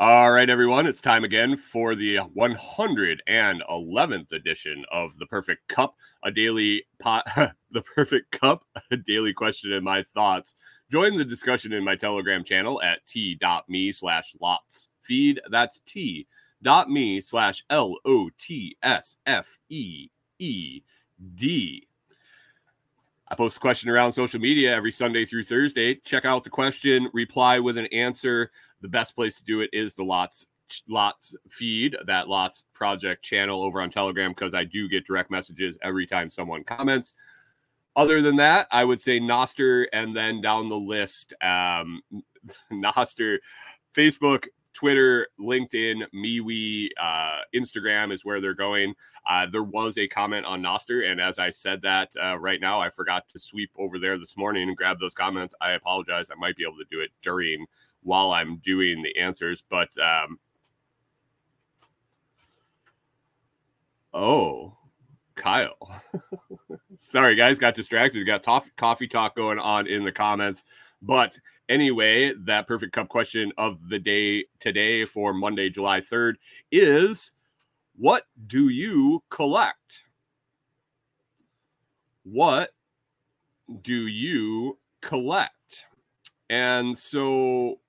All right, everyone, it's time again for the 111th edition of the Perfect Cup, a daily pot, the Perfect Cup, a daily question and my thoughts. Join the discussion in my Telegram channel at t.me slash lots feed. That's t.me slash L O T S F E E D. I post a question around social media every Sunday through Thursday. Check out the question, reply with an answer. The best place to do it is the Lots Lots feed, that Lots project channel over on Telegram, because I do get direct messages every time someone comments. Other than that, I would say Nostr, and then down the list, um, Nostr, Facebook, Twitter, LinkedIn, MeWe, uh, Instagram is where they're going. Uh, there was a comment on Nostr, and as I said that uh, right now, I forgot to sweep over there this morning and grab those comments. I apologize. I might be able to do it during while I'm doing the answers, but um, oh, Kyle. Sorry, guys, got distracted. Got toff- coffee talk going on in the comments. But anyway, that perfect cup question of the day today for Monday, July 3rd is what do you collect? What do you collect? And so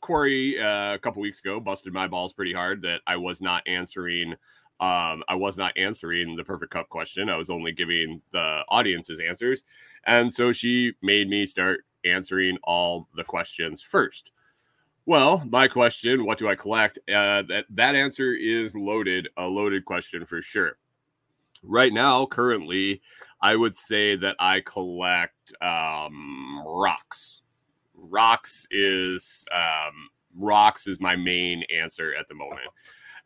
Corey, uh, a couple weeks ago, busted my balls pretty hard that I was not answering. Um, I was not answering the perfect cup question. I was only giving the audience's answers. And so she made me start answering all the questions first. Well, my question, what do I collect? Uh, that, that answer is loaded, a loaded question for sure. Right now, currently, I would say that I collect um, rocks. Rocks is um, rocks is my main answer at the moment.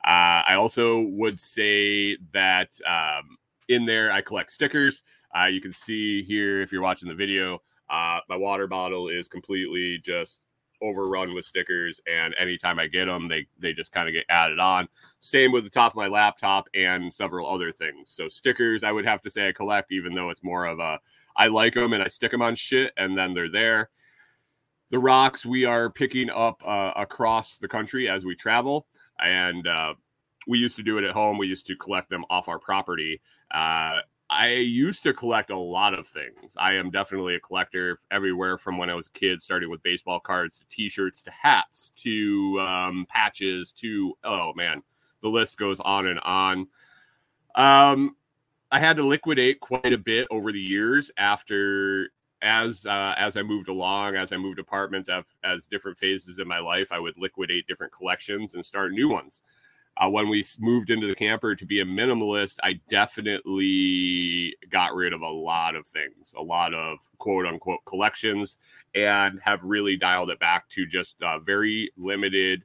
Uh, I also would say that um, in there I collect stickers. Uh, you can see here if you're watching the video, uh, my water bottle is completely just overrun with stickers, and anytime I get them, they they just kind of get added on. Same with the top of my laptop and several other things. So stickers, I would have to say I collect, even though it's more of a I like them and I stick them on shit, and then they're there. The rocks we are picking up uh, across the country as we travel, and uh, we used to do it at home. We used to collect them off our property. Uh, I used to collect a lot of things. I am definitely a collector everywhere from when I was a kid, starting with baseball cards to T-shirts to hats to um, patches to oh man, the list goes on and on. Um, I had to liquidate quite a bit over the years after as uh, as I moved along, as I moved apartments, as, as different phases in my life, I would liquidate different collections and start new ones. Uh, when we moved into the camper to be a minimalist, I definitely got rid of a lot of things, a lot of quote unquote collections, and have really dialed it back to just very limited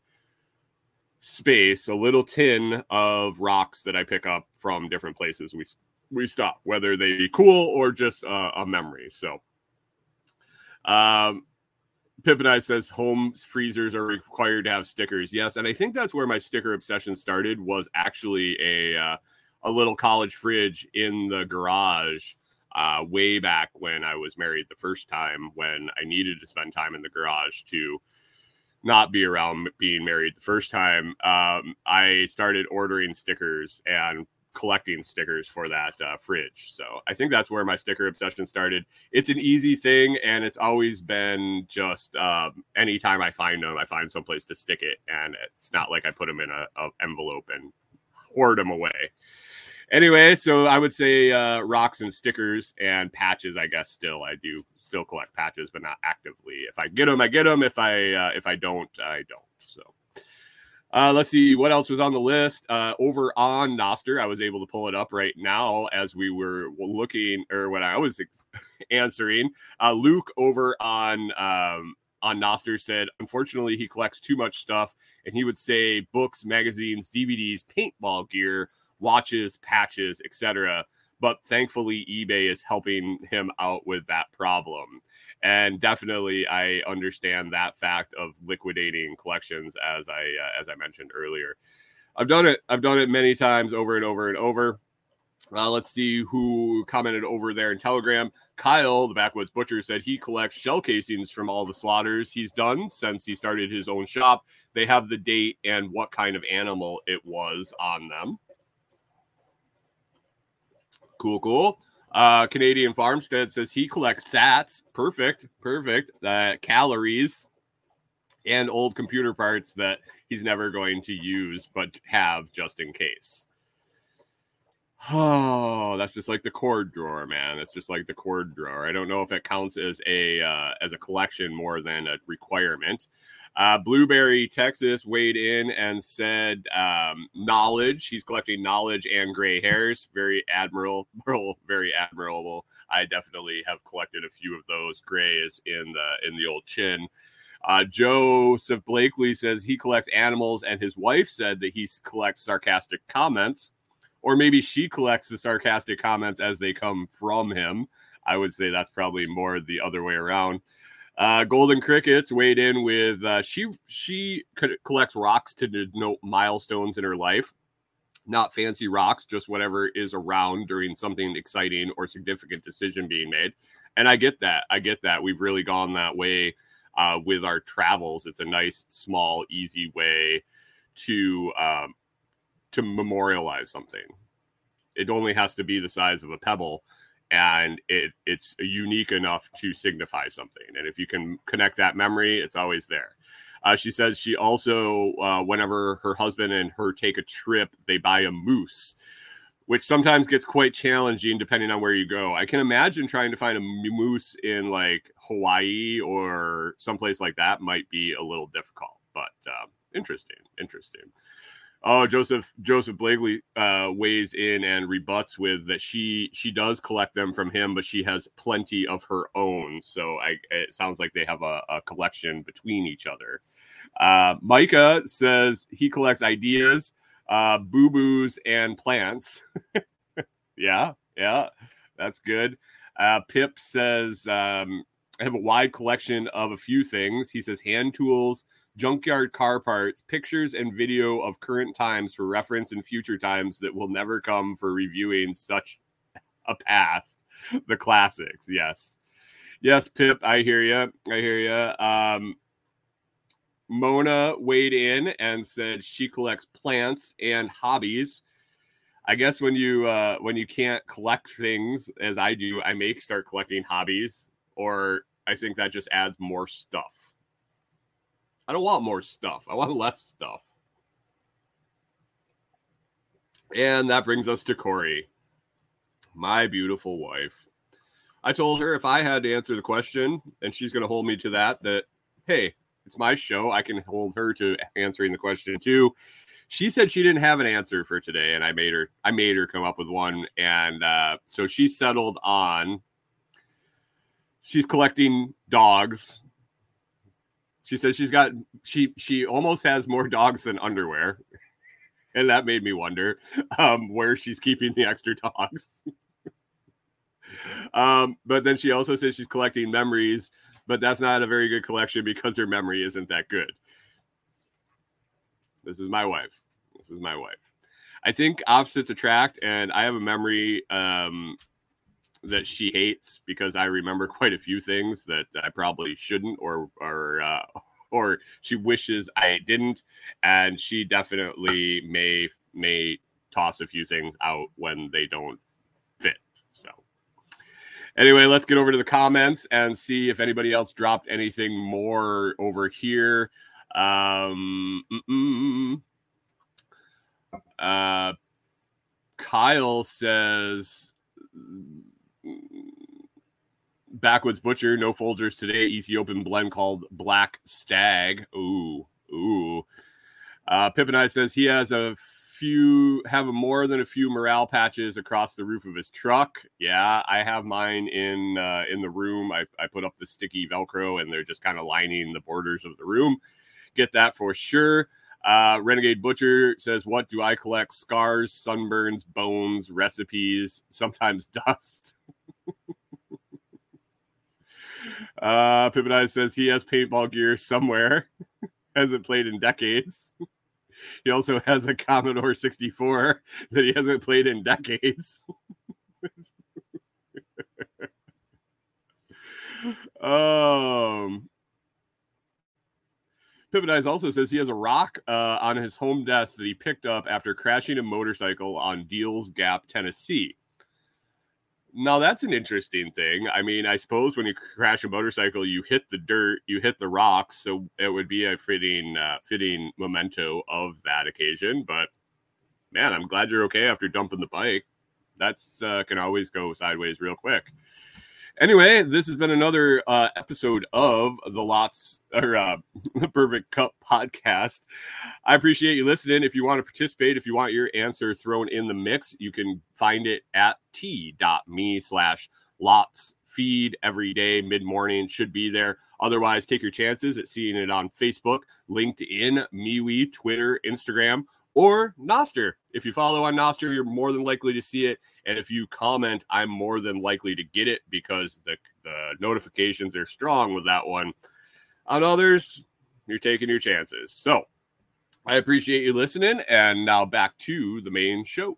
space, a little tin of rocks that I pick up from different places we we stop, whether they be cool or just uh, a memory. So, um, Pip and I says home freezers are required to have stickers. Yes, and I think that's where my sticker obsession started. Was actually a uh, a little college fridge in the garage uh, way back when I was married the first time. When I needed to spend time in the garage to not be around being married the first time, um, I started ordering stickers and collecting stickers for that uh, fridge. So I think that's where my sticker obsession started. It's an easy thing, and it's always been just um, anytime I find them, I find someplace to stick it, and it's not like I put them in a, a envelope and hoard them away. Anyway, so I would say uh, rocks and stickers and patches. I guess still I do still collect patches, but not actively. If I get them, I get them. If I uh, if I don't, I don't. So. Uh, let's see what else was on the list. Uh, over on Nostr, I was able to pull it up right now as we were looking, or when I was answering. Uh, Luke over on um, on Nostr said, unfortunately, he collects too much stuff, and he would say books, magazines, DVDs, paintball gear, watches, patches, etc. But thankfully, eBay is helping him out with that problem and definitely I understand that fact of liquidating collections as I uh, as I mentioned earlier. I've done it. I've done it many times over and over and over. Uh, let's see who commented over there in Telegram. Kyle, the Backwoods Butcher, said he collects shell casings from all the slaughters he's done since he started his own shop. They have the date and what kind of animal it was on them. Cool, cool. Uh, Canadian Farmstead says he collects sats. Perfect, perfect. Uh, calories and old computer parts that he's never going to use but have just in case. Oh, that's just like the cord drawer, man. That's just like the cord drawer. I don't know if it counts as a uh, as a collection more than a requirement. Uh, Blueberry, Texas, weighed in and said um, knowledge. He's collecting knowledge and gray hairs. Very admirable, very admirable. I definitely have collected a few of those grays in the in the old chin. Uh, Joseph Blakely says he collects animals, and his wife said that he collects sarcastic comments or maybe she collects the sarcastic comments as they come from him. I would say that's probably more the other way around. Uh, Golden Crickets weighed in with uh, she she collects rocks to denote milestones in her life, not fancy rocks, just whatever is around during something exciting or significant decision being made. And I get that. I get that. We've really gone that way uh, with our travels. It's a nice, small, easy way to um, to memorialize something. It only has to be the size of a pebble and it it's unique enough to signify something. And if you can connect that memory, it's always there. Uh, she says she also, uh, whenever her husband and her take a trip, they buy a moose, which sometimes gets quite challenging depending on where you go. I can imagine trying to find a moose in like Hawaii or someplace like that might be a little difficult, but uh, interesting, interesting. Oh, Joseph Joseph Blakely uh, weighs in and rebuts with that she she does collect them from him, but she has plenty of her own. So I, it sounds like they have a, a collection between each other. Uh, Micah says he collects ideas, uh, boo boos, and plants. yeah, yeah, that's good. Uh, Pip says um, I have a wide collection of a few things. He says hand tools junkyard car parts, pictures and video of current times for reference in future times that will never come for reviewing such a past. The classics, yes. Yes, Pip, I hear you. I hear you. Um, Mona weighed in and said she collects plants and hobbies. I guess when you uh, when you can't collect things as I do, I may start collecting hobbies, or I think that just adds more stuff. I don't want more stuff. I want less stuff. And that brings us to Corey, my beautiful wife. I told her if I had to answer the question, and she's going to hold me to that, that, hey, it's my show. I can hold her to answering the question too. She said she didn't have an answer for today, and I made her. I made her come up with one, and uh, so she settled on. She's collecting dogs she says she's got she she almost has more dogs than underwear, and that made me wonder um, where she's keeping the extra dogs. um, but then she also says she's collecting memories, but that's not a very good collection because her memory isn't that good. This is my wife. This is my wife. I think opposites attract, and I have a memory um, that she hates because I remember quite a few things that I probably shouldn't or or uh, or she wishes I didn't, and she definitely may may toss a few things out when they don't fit. So anyway, let's get over to the comments and see if anybody else dropped anything more over here. Um, uh, Kyle says Backwoods Butcher, no Folgers today. Ethiopian blend called Black Stag. Ooh, ooh. Uh, Pip and I says he has a few, have more than a few morale patches across the roof of his truck. Yeah, I have mine in uh, in the room. I, I put up the sticky Velcro, and they're just kind of lining the borders of the room. Get that for sure. Uh, Renegade Butcher says, What do I collect? Scars, sunburns, bones, recipes, sometimes dust. Uh, says he has paintball gear somewhere, hasn't played in decades. he also has a Commodore 64 that he hasn't played in decades. um, Pippin also says he has a rock uh, on his home desk that he picked up after crashing a motorcycle on Deals Gap, Tennessee. Now that's an interesting thing. I mean, I suppose when you crash a motorcycle, you hit the dirt, you hit the rocks, so it would be a fitting, uh, fitting memento of that occasion. But man, I'm glad you're okay after dumping the bike. That's uh, can always go sideways real quick. Anyway, this has been another uh, episode of the Lots or uh, the Perfect Cup podcast. I appreciate you listening. If you want to participate, if you want your answer thrown in the mix, you can find it at t.me slash lots feed every day mid morning should be there otherwise take your chances at seeing it on facebook linkedin MeWe, twitter instagram or Nostr. If you follow on Nostr, you're more than likely to see it. And if you comment, I'm more than likely to get it because the, the notifications are strong with that one. On others, you're taking your chances. So I appreciate you listening. And now back to the main show.